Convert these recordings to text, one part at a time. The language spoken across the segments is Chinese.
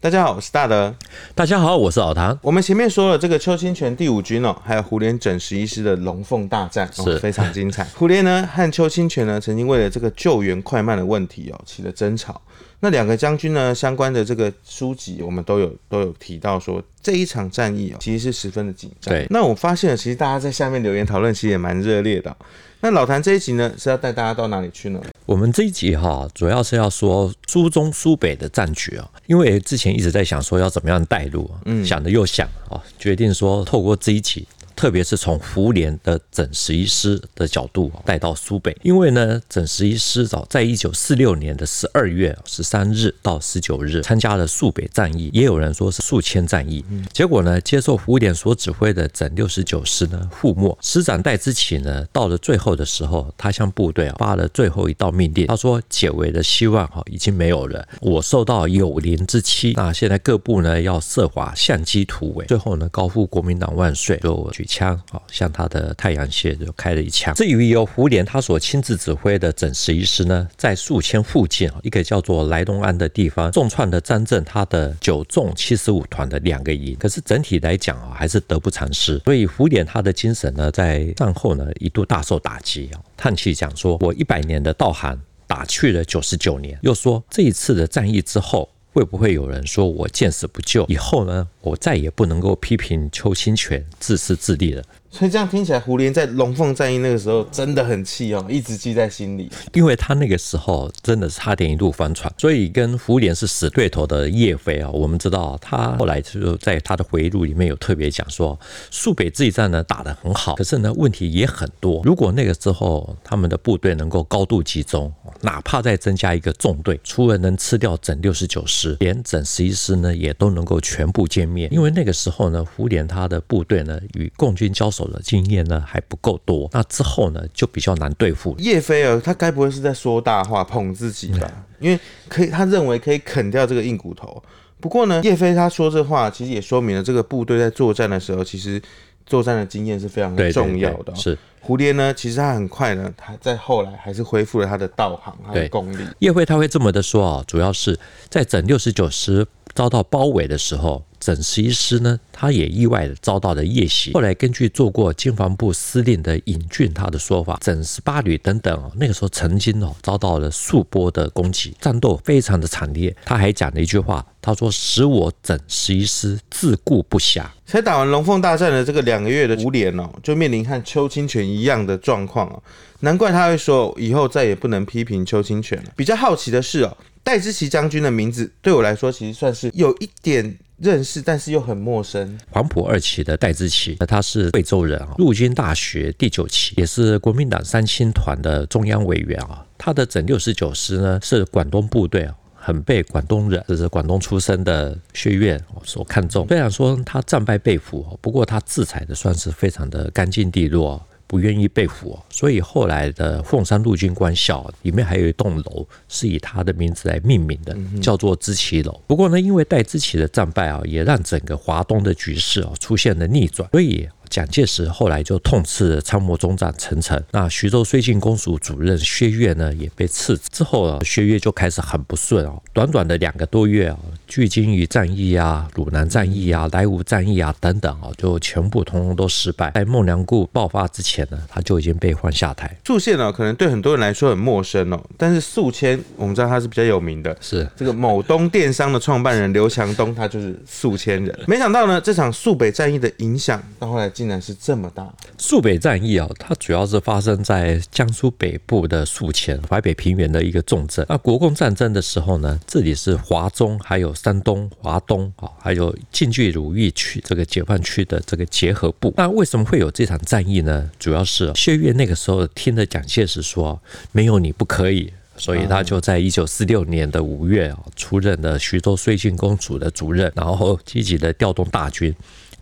大家好，我是大德。大家好，我是老唐。我们前面说了这个邱清泉第五军哦，还有胡琏整十一师的龙凤大战，是、哦、非常精彩。胡琏呢和邱清泉呢曾经为了这个救援快慢的问题哦起了争吵。那两个将军呢相关的这个书籍我们都有都有提到说这一场战役哦其实是十分的紧张。对，那我发现了其实大家在下面留言讨论其实也蛮热烈的。那老谭这一集呢是要带大家到哪里去呢？我们这一集哈，主要是要说苏中苏北的战局啊，因为之前一直在想说要怎么样带路，嗯，想了又想啊，决定说透过这一集。特别是从胡琏的整十一师的角度带到苏北，因为呢，整十一师早在一九四六年的十二月十三日到十九日参加了肃北战役，也有人说是宿迁战役。结果呢，接受胡琏所指挥的整六十九师呢覆没。师长戴之奇呢，到了最后的时候，他向部队啊发了最后一道命令，他说：“解围的希望哈已经没有了，我受到有灵之欺，那现在各部呢要设法相机突围。”最后呢，高呼国民党万岁，就举。枪啊，向他的太阳穴就开了一枪。至于由胡琏他所亲自指挥的整十一师呢，在宿迁附近啊，一个叫做莱东安的地方，重创了张震他的九纵七十五团的两个营。可是整体来讲啊，还是得不偿失。所以胡琏他的精神呢，在战后呢，一度大受打击啊，叹气讲说：“我一百年的道行打去了九十九年。”又说这一次的战役之后。会不会有人说我见死不救？以后呢，我再也不能够批评邱清泉自私自利了。所以这样听起来，胡琏在龙凤战役那个时候真的很气哦，一直记在心里。因为他那个时候真的差点一路翻船，所以跟胡琏是死对头的叶飞啊，我们知道他后来就在他的回忆录里面有特别讲说，肃北这一战呢打得很好，可是呢问题也很多。如果那个时候他们的部队能够高度集中，哪怕再增加一个纵队，除了能吃掉整六十九师，连整十一师呢也都能够全部歼灭。因为那个时候呢，胡琏他的部队呢与共军交手。的经验呢还不够多，那之后呢就比较难对付。叶飞儿他该不会是在说大话捧自己吧？因为可以，他认为可以啃掉这个硬骨头。不过呢，叶飞他说这话，其实也说明了这个部队在作战的时候，其实作战的经验是非常重要的。是蝴蝶呢，其实他很快呢，他在后来还是恢复了他的道行、他的功力。叶飞他会这么的说啊，主要是在整六十九师遭到包围的时候。整十一师呢，他也意外的遭到了夜袭。后来根据做过经防部司令的尹俊他的说法，整十八旅等等哦，那个时候曾经哦遭到了数波的攻击，战斗非常的惨烈。他还讲了一句话，他说：“使我整十一师自顾不暇。”才打完龙凤大战的这个两个月的五连哦，就面临和邱清泉一样的状况哦，难怪他会说以后再也不能批评邱清泉了。比较好奇的是哦，戴之奇将军的名字对我来说其实算是有一点。认识，但是又很陌生。黄埔二期的戴之奇，他是贵州人啊，陆军大学第九期，也是国民党三青团的中央委员啊。他的整六十九师呢，是广东部队啊，很被广东人，就是广东出身的薛岳所看重。虽然说他战败被俘，不过他制裁的算是非常的干净利落。不愿意被俘，所以后来的凤山陆军官校里面还有一栋楼是以他的名字来命名的，叫做知奇楼。不过呢，因为戴之奇的战败啊，也让整个华东的局势啊出现了逆转，所以。蒋介石后来就痛斥参谋总长陈诚，那徐州绥靖公署主任薛岳呢也被斥。之后啊，薛岳就开始很不顺哦，短短的两个多月啊，巨鲸鱼战役啊、鲁南战役啊、莱芜战役啊等等啊，就全部通通都失败。在孟良崮爆发之前呢，他就已经被换下台。肃宪呢，可能对很多人来说很陌生哦，但是宿迁我们知道他是比较有名的，是这个某东电商的创办人刘强东，他就是宿迁人。没想到呢，这场宿北战役的影响到后来。竟然是这么大！宿北战役啊，它主要是发生在江苏北部的宿迁淮北平原的一个重镇。那国共战争的时候呢，这里是华中、还有山东、华东啊，还有晋冀鲁豫区这个解放区的这个结合部。那为什么会有这场战役呢？主要是薛岳那个时候听了蒋介石说“没有你不可以”，所以他就在一九四六年的五月啊，出任了徐州绥靖公署的主任，然后积极的调动大军。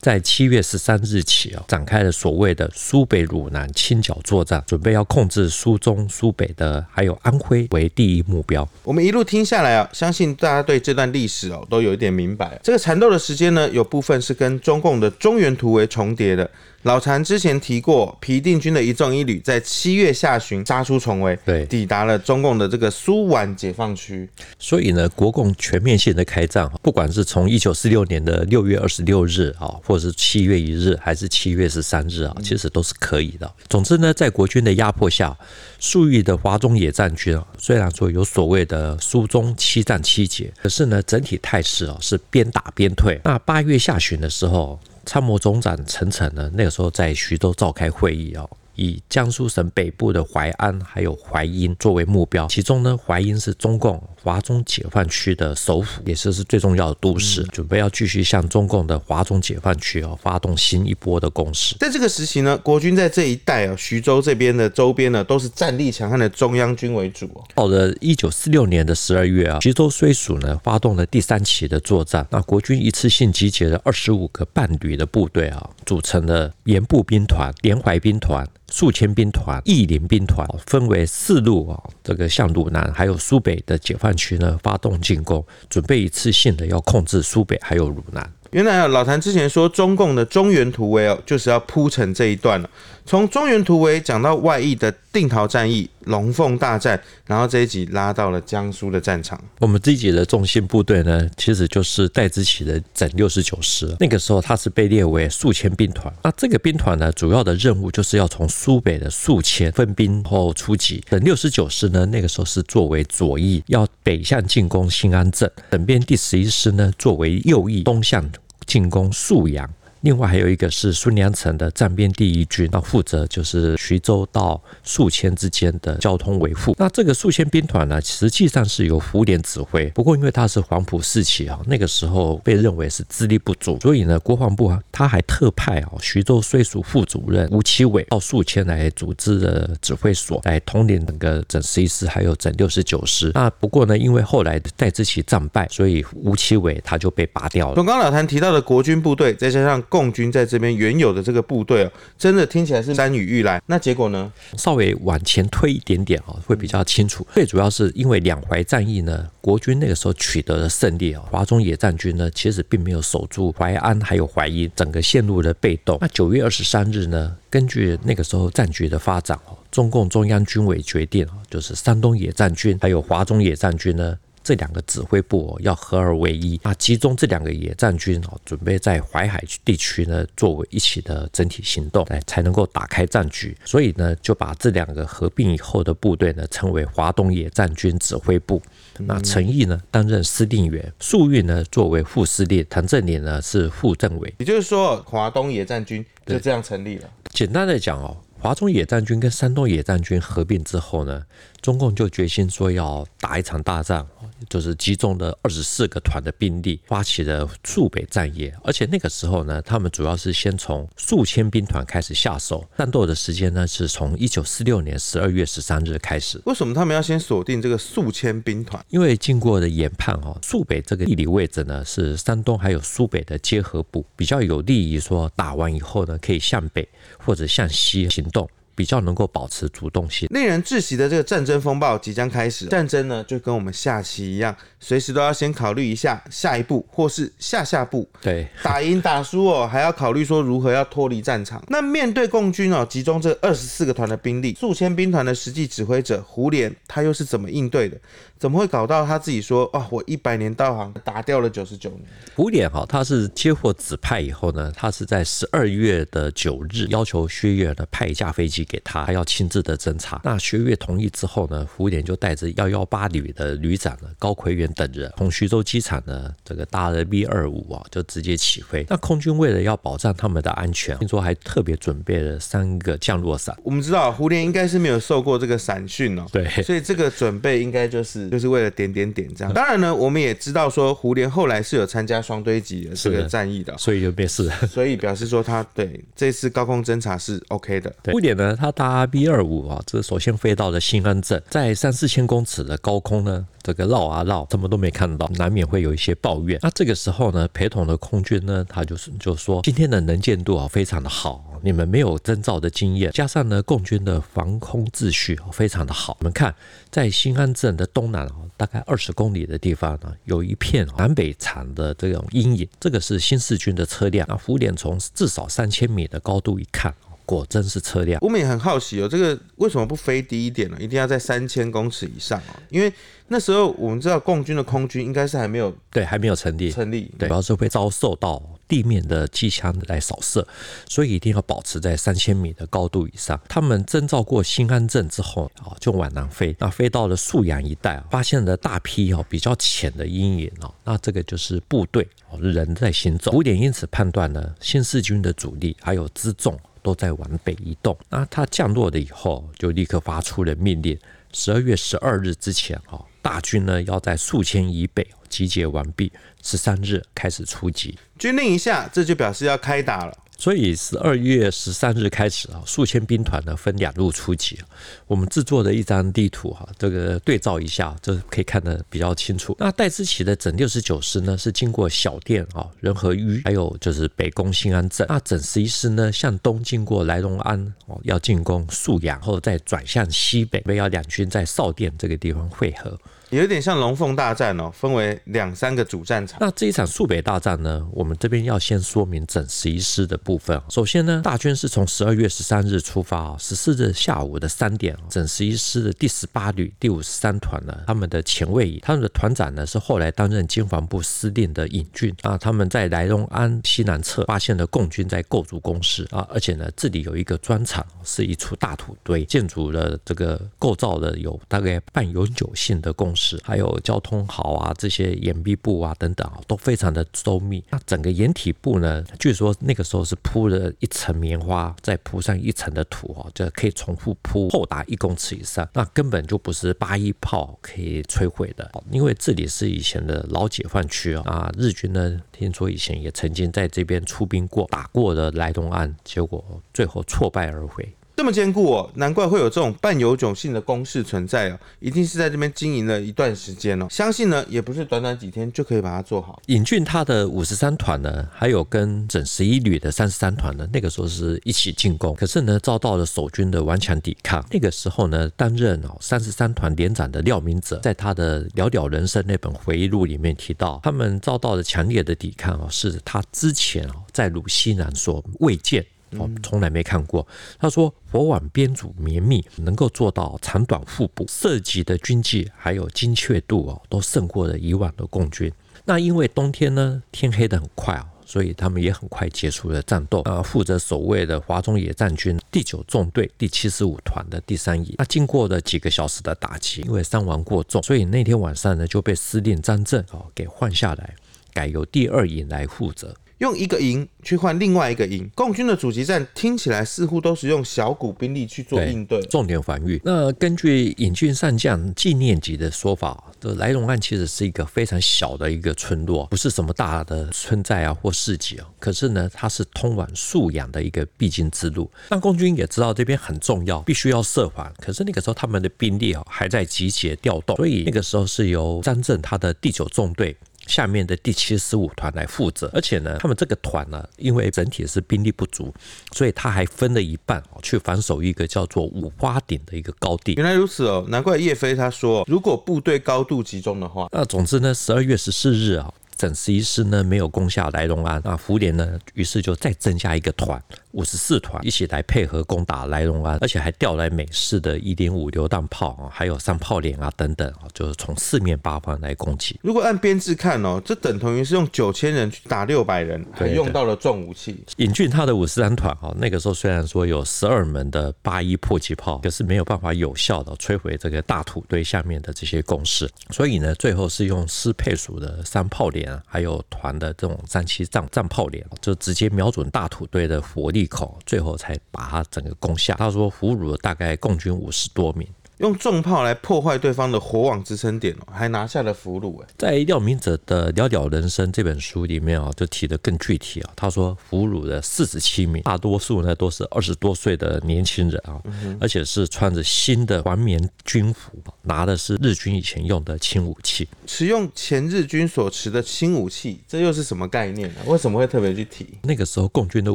在七月十三日起啊，展开了所谓的苏北鲁南清剿作战，准备要控制苏中、苏北的，还有安徽为第一目标。我们一路听下来啊，相信大家对这段历史哦都有一点明白。这个缠斗的时间呢，有部分是跟中共的中原图为重叠的。老谭之前提过，皮定均的一纵一旅在七月下旬杀出重围，对，抵达了中共的这个苏皖解放区。所以呢，国共全面性的开战，不管是从一九四六年的六月二十六日啊，或者是七月一日，还是七月十三日啊，其实都是可以的。总之呢，在国军的压迫下，粟裕的华中野战军啊，虽然说有所谓的苏中七战七捷，可是呢，整体态势啊是边打边退。那八月下旬的时候，参谋总长陈诚呢，那个时候在徐州召开会议哦。以江苏省北部的淮安还有淮阴作为目标，其中呢，淮阴是中共华中解放区的首府，也是是最重要的都市，嗯、准备要继续向中共的华中解放区哦发动新一波的攻势。在这个时期呢，国军在这一带啊，徐州这边的周边呢，都是战力强悍的中央军为主。到了一九四六年的十二月啊，徐州绥署呢发动了第三期的作战，那国军一次性集结了二十五个半旅的部队啊，组成了盐步兵团、连淮兵团。数千兵团、义林兵团分为四路啊，这个向鲁南还有苏北的解放区呢发动进攻，准备一次性的要控制苏北还有鲁南。原来啊，老谭之前说中共的中原突围哦，就是要铺成这一段了。从中原突围讲到外溢的定陶战役、龙凤大战，然后这一集拉到了江苏的战场。我们这一集的重心部队呢，其实就是戴之奇的整六十九师。那个时候他是被列为宿迁兵团。那这个兵团呢，主要的任务就是要从苏北的宿迁分兵后出击。整六十九师呢，那个时候是作为左翼，要北向进攻新安镇。整编第十一师呢，作为右翼，东向进攻沭阳。另外还有一个是孙良诚的战编第一军，那负责就是徐州到宿迁之间的交通维护。那这个宿迁兵团呢，实际上是由胡琏指挥，不过因为他是黄埔四期啊，那个时候被认为是资历不足，所以呢，国防部啊，他还特派啊徐州税署副主任吴奇伟到宿迁来组织的指挥所，来统领整个整十一师还有整六十九师。那不过呢，因为后来戴之奇战败，所以吴奇伟他就被拔掉了。从刚刚老谭提到的国军部队，再加上共军在这边原有的这个部队哦，真的听起来是山雨欲来。那结果呢？稍微往前推一点点啊，会比较清楚。最主要是因为两淮战役呢，国军那个时候取得了胜利啊，华中野战军呢，其实并没有守住淮安还有淮阴，整个陷入了被动。那九月二十三日呢，根据那个时候战局的发展哦，中共中央军委决定啊，就是山东野战军还有华中野战军呢。这两个指挥部哦要合二为一啊，集中这两个野战军哦，准备在淮海地区呢作为一起的整体行动，来才能够打开战局。所以呢，就把这两个合并以后的部队呢称为华东野战军指挥部。那陈毅呢担任司令员，粟裕呢作为副司令，谭震年呢是副政委。也就是说，华东野战军就这样成立了。简单的讲哦。华中野战军跟山东野战军合并之后呢，中共就决心说要打一场大战，就是集中了二十四个团的兵力，发起了肃北战役。而且那个时候呢，他们主要是先从宿迁兵团开始下手，战斗的时间呢是从一九四六年十二月十三日开始。为什么他们要先锁定这个宿迁兵团？因为经过的研判哦，肃北这个地理位置呢是山东还有苏北的结合部，比较有利于说打完以后呢可以向北或者向西行动。比较能够保持主动性。令人窒息的这个战争风暴即将开始，战争呢就跟我们下棋一样，随时都要先考虑一下下一步或是下下步。对，打赢打输哦，还要考虑说如何要脱离战场。那面对共军哦，集中这二十四个团的兵力，数千兵团的实际指挥者胡琏，他又是怎么应对的？怎么会搞到他自己说哦，我一百年道行打掉了九十九年？胡琏哈，他是接获指派以后呢，他是在十二月的九日要求薛岳呢派一架飞机给他，他要亲自的侦查。那薛岳同意之后呢，胡琏就带着幺幺八旅的旅长呢高奎元等人，从徐州机场呢这个搭了 B 二五啊，就直接起飞。那空军为了要保障他们的安全，听说还特别准备了三个降落伞。我们知道胡琏应该是没有受过这个伞训哦，对，所以这个准备应该就是。就是为了点点点这样。当然呢，我们也知道说胡琏后来是有参加双堆集的这个战役的，所以就没事。所以表示说他对这次高空侦察是 OK 的。胡琏呢，他搭 B 二五啊，这首先飞到了新安镇，在三四千公尺的高空呢，这个绕啊绕，什么都没看到，难免会有一些抱怨。那这个时候呢，陪同的空军呢，他就是就说今天的能见度啊非常的好，你们没有征兆的经验，加上呢共军的防空秩序非常的好。你们看，在新安镇的东南啊，大概二十公里的地方呢，有一片南北长的这种阴影，这个是新四军的车辆。那浮点从至少三千米的高度一看。果真是车辆，我们也很好奇哦，这个为什么不飞低一点呢？一定要在三千公尺以上哦，因为那时候我们知道共军的空军应该是还没有对，还没有成立，成立对，主要是会遭受到地面的机枪来扫射，所以一定要保持在三千米的高度以上。他们征召过新安镇之后啊，就往南飞，那飞到了沭阳一带，发现了大批哦比较浅的阴影哦，那这个就是部队哦人在行走。古典因此判断呢，新四军的主力还有辎重。都在往北移动。那他降落了以后，就立刻发出了命令：十二月十二日之前，哦，大军呢要在宿迁以北集结完毕，十三日开始出击。军令一下，这就表示要开打了。所以十二月十三日开始啊，宿迁兵团呢分两路出击。我们制作的一张地图哈，这个对照一下，这可以看得比较清楚。那戴之奇的整六十九师呢，是经过小店啊、仁和圩，还有就是北攻新安镇。那整十一师呢，向东经过来龙安哦，要进攻宿阳，后再转向西北，为要两军在哨店这个地方汇合。有点像龙凤大战哦，分为两三个主战场。那这一场宿北大战呢，我们这边要先说明整十一师的部分。首先呢，大军是从十二月十三日出发啊，十四日下午的三点，整十一师的第十八旅第五十三团呢，他们的前卫，他们的团长呢是后来担任经防部司令的尹俊啊，他们在来龙安西南侧发现了共军在构筑工事啊，而且呢这里有一个砖厂，是一处大土堆，建筑了这个构造的有大概半永久性的工是。还有交通壕啊，这些掩蔽布啊等等啊，都非常的周密。那整个掩体部呢，据说那个时候是铺了一层棉花，再铺上一层的土哦，就可以重复铺厚达一公尺以上。那根本就不是八一炮可以摧毁的，因为这里是以前的老解放区啊。啊，日军呢，听说以前也曾经在这边出兵过，打过的来东岸，结果最后挫败而回。这么坚固哦，难怪会有这种半永久性的工事存在哦，一定是在这边经营了一段时间哦。相信呢，也不是短短几天就可以把它做好。尹俊他的五十三团呢，还有跟整十一旅的三十三团呢，那个时候是一起进攻，可是呢，遭到了守军的顽强抵抗。那个时候呢，担任哦三十三团连长的廖明哲，在他的《寥寥人生》那本回忆录里面提到，他们遭到了强烈的抵抗哦，是他之前哦在鲁西南所未见。哦，从来没看过。他说，火网编组绵密，能够做到长短互补，射击的军纪还有精确度哦，都胜过了以往的共军。那因为冬天呢，天黑得很快哦，所以他们也很快结束了战斗。呃，负责守卫的华中野战军第九纵队第七十五团的第三营，那经过了几个小时的打击，因为伤亡过重，所以那天晚上呢就被司令张震哦给换下来，改由第二营来负责。用一个营去换另外一个营，共军的阻击战听起来似乎都是用小股兵力去做应对，重点防御。那根据尹俊上将纪念级的说法，这来龙安其实是一个非常小的一个村落，不是什么大的村寨啊或市集啊。可是呢，它是通往宿阳的一个必经之路。那共军也知道这边很重要，必须要设防。可是那个时候他们的兵力啊还在集结调动，所以那个时候是由张震他的第九纵队。下面的第七十五团来负责，而且呢，他们这个团呢，因为整体是兵力不足，所以他还分了一半去防守一个叫做五花顶的一个高地。原来如此哦，难怪叶飞他说，如果部队高度集中的话，那总之呢，十二月十四日啊。整十一师呢没有攻下来龙安，那胡琏呢，于是就再增加一个团，五十四团一起来配合攻打莱龙湾，而且还调来美式的一点五榴弹炮啊，还有三炮连啊等等啊，就是从四面八方来攻击。如果按编制看哦，这等同于是用九千人去打六百人，还用到了重武器。尹俊他的五十三团啊，那个时候虽然说有十二门的八一迫击炮，可是没有办法有效的摧毁这个大土堆下面的这些工事，所以呢，最后是用师配属的三炮连。还有团的这种三七战战炮连，就直接瞄准大土堆的火力口，最后才把它整个攻下。他说俘虏了大概共军五十多名。用重炮来破坏对方的火网支撑点哦，还拿下了俘虏。哎，在廖明哲的《了了人生》这本书里面啊，就提得更具体啊。他说俘虏的四十七名，大多数呢都是二十多岁的年轻人啊，而且是穿着新的环棉军服，拿的是日军以前用的轻武器，使用前日军所持的轻武器，这又是什么概念呢？为什么会特别去提？那个时候共军的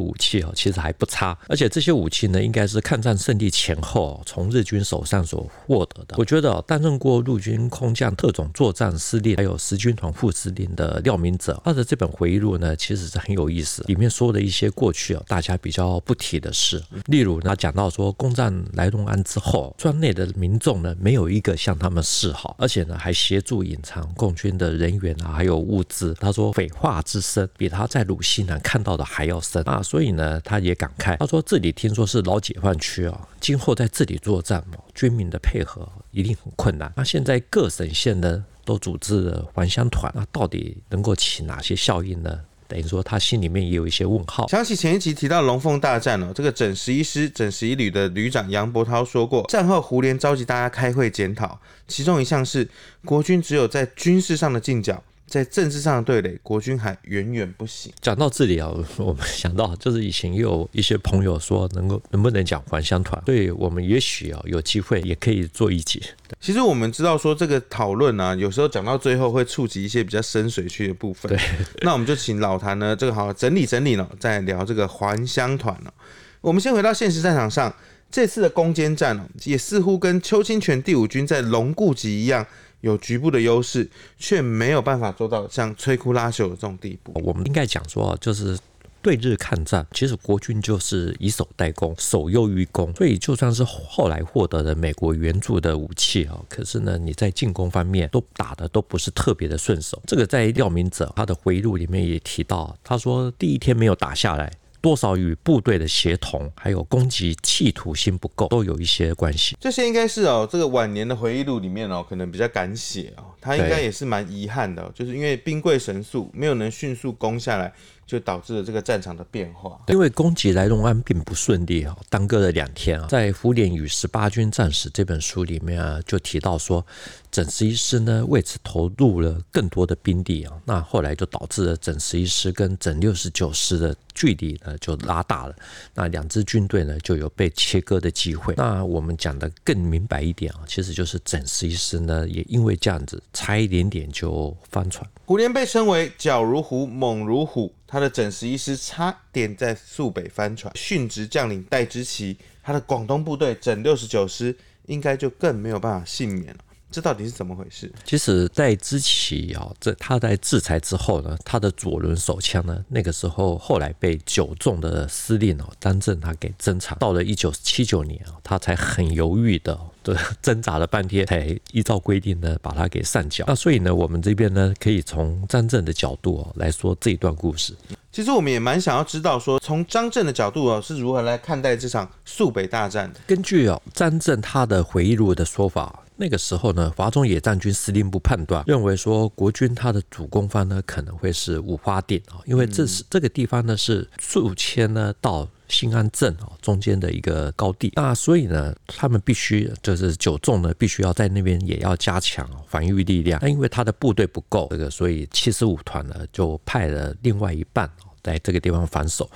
武器啊，其实还不差，而且这些武器呢，应该是抗战胜利前后从日军手上所获得的。我觉得担任过陆军空降特种作战司令，还有十军团副司令的廖明哲，他的这本回忆录呢，其实是很有意思，里面说的一些过去啊，大家比较不提的事，例如他讲到说，攻占来龙安之后，专内的民众呢，没有一个向他们示好，而且呢，还协助隐藏共军的人员啊，还有物资。他说，匪话之深，比他在鲁西南看到的还要深啊。所以呢，他也感慨，他说这里听说是老解放区啊，今后在这里作战嘛，军民的配合一定很困难。那现在各省县呢都组织了还乡团，那到底能够起哪些效应呢？等于说他心里面也有一些问号。想起前一集提到龙凤大战哦，这个整十一师整十一旅的旅长杨伯涛说过，战后胡琏召集大家开会检讨，其中一项是国军只有在军事上的进剿。在政治上的对垒，国军还远远不行。讲到这里啊，我们想到就是以前也有一些朋友说，能够能不能讲还乡团？对，我们也许啊有机会也可以做一集。其实我们知道说这个讨论啊，有时候讲到最后会触及一些比较深水区的部分。对，那我们就请老谭呢，这个好好整理整理了，再聊这个还乡团了。我们先回到现实战场上，这次的攻坚战哦，也似乎跟邱清泉第五军在龙固集一样。有局部的优势，却没有办法做到像摧枯拉朽的这种地步。我们应该讲说啊，就是对日抗战，其实国军就是以守代攻，守优于攻。所以就算是后来获得了美国援助的武器啊，可是呢，你在进攻方面都打得都不是特别的顺手。这个在廖明哲他的回忆录里面也提到，他说第一天没有打下来。多少与部队的协同，还有攻击企图心不够，都有一些关系。这些应该是哦，这个晚年的回忆录里面哦，可能比较敢写哦，他应该也是蛮遗憾的，就是因为兵贵神速，没有能迅速攻下来。就导致了这个战场的变化。因为攻击来龙安并不顺利啊，耽搁了两天啊。在《胡琏与十八军战史》这本书里面啊，就提到说，整十一师呢为此投入了更多的兵力啊。那后来就导致了整十一师跟整六十九师的距离呢就拉大了。那两支军队呢就有被切割的机会。那我们讲的更明白一点啊，其实就是整十一师呢也因为这样子差一点点就翻船。胡琏被称为狡如狐，猛如虎。他的整十一师差点在肃北翻船，殉职将领戴之奇，他的广东部队整六十九师应该就更没有办法幸免了。这到底是怎么回事？其实，在之前啊，在他在制裁之后呢，他的左轮手枪呢，那个时候后来被九纵的司令哦张震他给珍藏。到了一九七九年啊，他才很犹豫的对挣扎了半天，才依照规定呢把他给上缴。那所以呢，我们这边呢可以从张震的角度哦来说这一段故事。其实我们也蛮想要知道说，从张震的角度哦是如何来看待这场肃北大战的。根据哦张震他的回忆录的说法。那个时候呢，华中野战军司令部判断认为说，国军他的主攻方呢可能会是五花店啊，因为这是这个地方呢是宿迁呢到新安镇啊中间的一个高地，那所以呢，他们必须就是九纵呢必须要在那边也要加强防御力量，那因为他的部队不够，这个所以七十五团呢就派了另外一半。在这个地方防守，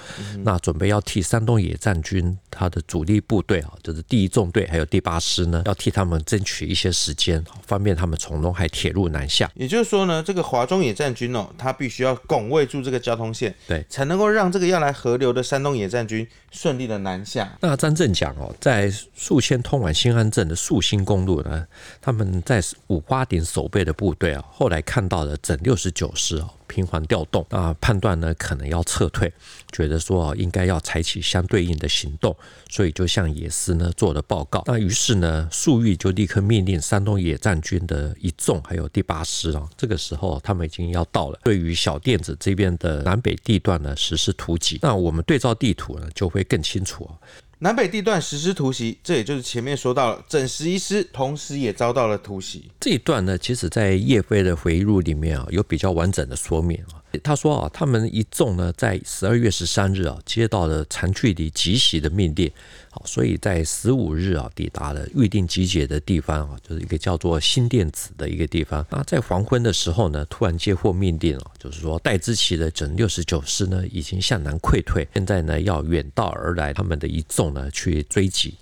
那准备要替山东野战军他的主力部队啊，就是第一纵队还有第八师呢，要替他们争取一些时间，方便他们从陇海铁路南下。也就是说呢，这个华中野战军哦，他必须要拱卫住这个交通线，对，才能够让这个要来合流的山东野战军顺利的南下。那张震讲哦，在宿迁通往新安镇的宿兴公路呢，他们在五花顶守备的部队啊，后来看到了整六十九师哦。频繁调动，那判断呢可能要撤退，觉得说应该要采取相对应的行动，所以就向野司呢做了报告。那于是呢，粟裕就立刻命令山东野战军的一纵还有第八师啊，这个时候他们已经要到了，对于小店子这边的南北地段呢实施突击。那我们对照地图呢就会更清楚啊。南北地段实施突袭，这也就是前面说到了整十一师，同时也遭到了突袭。这一段呢，其实在叶飞的回忆录里面啊，有比较完整的说明啊。他说啊，他们一纵呢，在十二月十三日啊，接到了长距离急袭的命令，好，所以在十五日啊，抵达了预定集结的地方啊，就是一个叫做新店子的一个地方。那在黄昏的时候呢，突然接获命令啊，就是说戴之奇的整六十九师呢，已经向南溃退，现在呢要远道而来，他们的一纵呢去追击。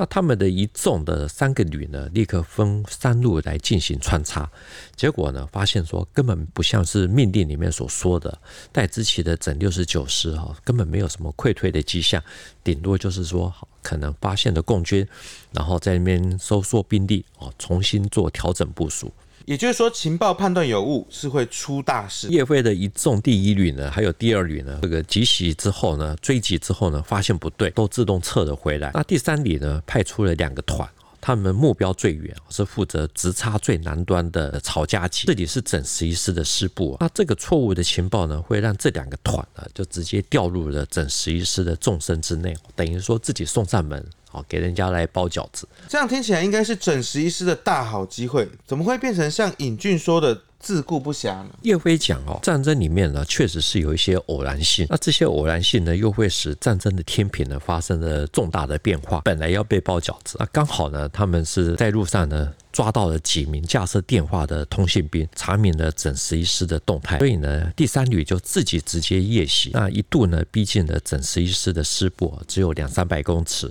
那他们的一众的三个旅呢，立刻分三路来进行穿插，结果呢，发现说根本不像是命令里面所说的，戴之奇的整六十九师哈，根本没有什么溃退的迹象，顶多就是说可能发现了共军，然后在那边收缩兵力哦，重新做调整部署。也就是说，情报判断有误是会出大事。叶飞的一纵第一旅呢，还有第二旅呢，这个集袭之后呢，追击之后呢，发现不对，都自动撤了回来。那第三旅呢，派出了两个团，他们目标最远，是负责直插最南端的曹家集，这里是整十一师的师部。那这个错误的情报呢，会让这两个团呢，就直接掉入了整十一师的纵深之内，等于说自己送上门。好，给人家来包饺子，这样听起来应该是整十一师的大好机会，怎么会变成像尹俊说的自顾不暇呢？叶飞讲哦，战争里面呢，确实是有一些偶然性，那这些偶然性呢，又会使战争的天平呢发生了重大的变化。本来要被包饺子，那刚好呢，他们是在路上呢。抓到了几名架设电话的通信兵，查明了整十一师的动态，所以呢，第三旅就自己直接夜袭，那一度呢，逼近了整十一师的师部，只有两三百公尺。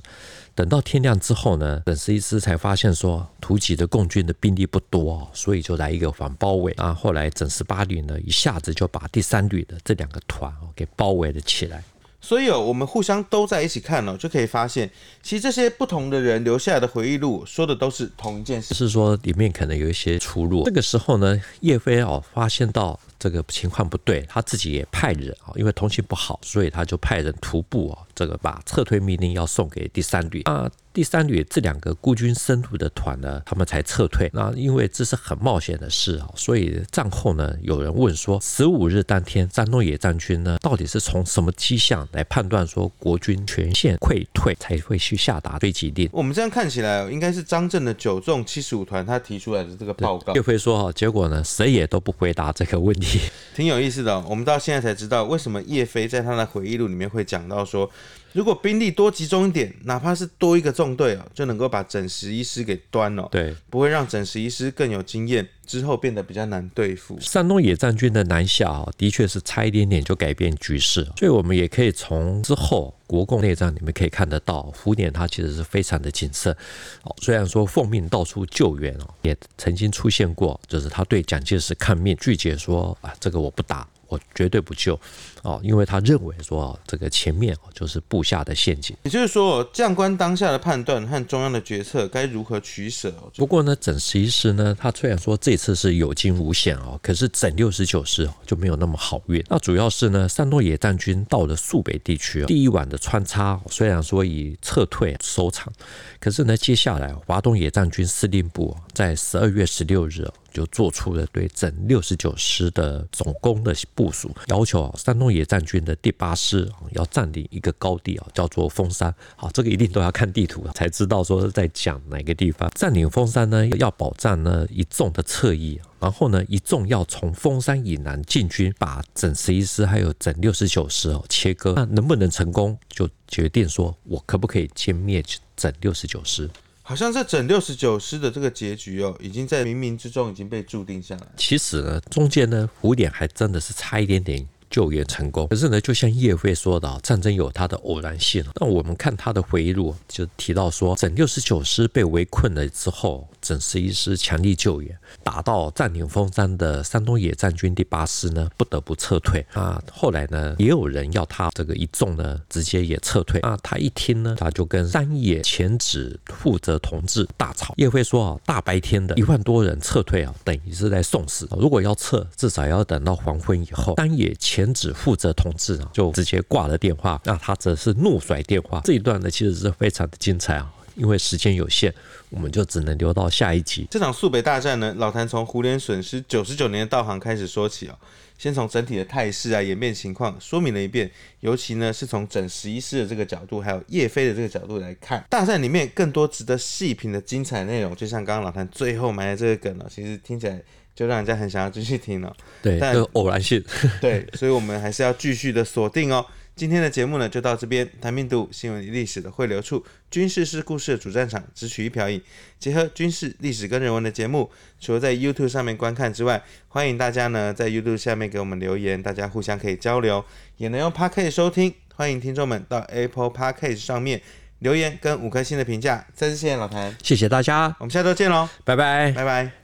等到天亮之后呢，整十一师才发现说，突击的共军的兵力不多，所以就来一个反包围。啊，后来整十八旅呢，一下子就把第三旅的这两个团给包围了起来。所以哦，我们互相都在一起看哦，就可以发现，其实这些不同的人留下来的回忆录，说的都是同一件事。是说里面可能有一些出入。这个时候呢，叶飞哦发现到这个情况不对，他自己也派人啊，因为通信不好，所以他就派人徒步啊，这个把撤退命令要送给第三旅啊。第三旅这两个孤军深入的团呢，他们才撤退。那因为这是很冒险的事啊，所以战后呢，有人问说，十五日当天，山东野战军呢，到底是从什么迹象来判断说国军全线溃退，才会去下达追击令？我们这样看起来，应该是张震的九纵七十五团他提出来的这个报告。岳飞说哈，结果呢，谁也都不回答这个问题，挺有意思的。我们到现在才知道，为什么叶飞在他的回忆录里面会讲到说。如果兵力多集中一点，哪怕是多一个纵队哦，就能够把整十一师给端了。对，不会让整十一师更有经验，之后变得比较难对付。山东野战军的南下啊，的确是差一点点就改变局势。所以我们也可以从之后国共内战里面可以看得到，胡琏他其实是非常的谨慎。哦，虽然说奉命到处救援哦，也曾经出现过，就是他对蒋介石抗命，拒绝说啊，这个我不打。我绝对不救，哦，因为他认为说这个前面就是布下的陷阱。也就是说，将官当下的判断和中央的决策该如何取舍。不过呢，整十一师呢，他虽然说这次是有惊无险哦，可是整六十九师就没有那么好运。那主要是呢，山东野战军到了肃北地区，第一晚的穿插虽然说以撤退收场，可是呢，接下来华东野战军司令部在十二月十六日。就做出了对整六十九师的总攻的部署，要求啊，山东野战军的第八师要占领一个高地啊，叫做峰山。好，这个一定都要看地图才知道说是在讲哪个地方。占领峰山呢，要保障呢一纵的侧翼，然后呢一纵要从峰山以南进军，把整十一师还有整六十九师哦切割。那能不能成功，就决定说我可不可以歼灭整六十九师。好像这整六十九师的这个结局哦，已经在冥冥之中已经被注定下来。其实呢，中间呢，胡琏还真的是差一点点。救援成功，可是呢，就像叶飞说的，战争有它的偶然性。那我们看他的回忆录，就提到说，整六十九师被围困了之后，整十一师强力救援，打到占领峰山的山东野战军第八师呢，不得不撤退。啊，后来呢，也有人要他这个一纵呢，直接也撤退。啊，他一听呢，他就跟山野前指负责同志大吵。叶飞说啊，大白天的一万多人撤退啊，等于是在送死。如果要撤，至少要等到黄昏以后。山野前前指负责同志啊，就直接挂了电话。那他则是怒甩电话。这一段呢，其实是非常的精彩啊。因为时间有限，我们就只能留到下一集。这场苏北大战呢，老谭从胡琏损失九十九年的道行开始说起哦。先从整体的态势啊、演变情况说明了一遍，尤其呢是从整十一师的这个角度，还有叶飞的这个角度来看，大战里面更多值得细品的精彩内容，就像刚刚老谭最后埋的这个梗呢，其实听起来就让人家很想要继续听了。对，但偶然性。对，所以我们还是要继续的锁定哦。今天的节目呢，就到这边。谭兵读武新闻历史的汇流处，军事是故事的主战场，只取一瓢饮，结合军事历史跟人文的节目，除了在 YouTube 上面观看之外，欢迎大家呢在 YouTube 下面给我们留言，大家互相可以交流，也能用 Podcast 收听。欢迎听众们到 Apple Podcast 上面留言跟五颗星的评价。再次谢谢老谭，谢谢大家，我们下周见喽，拜拜，拜拜。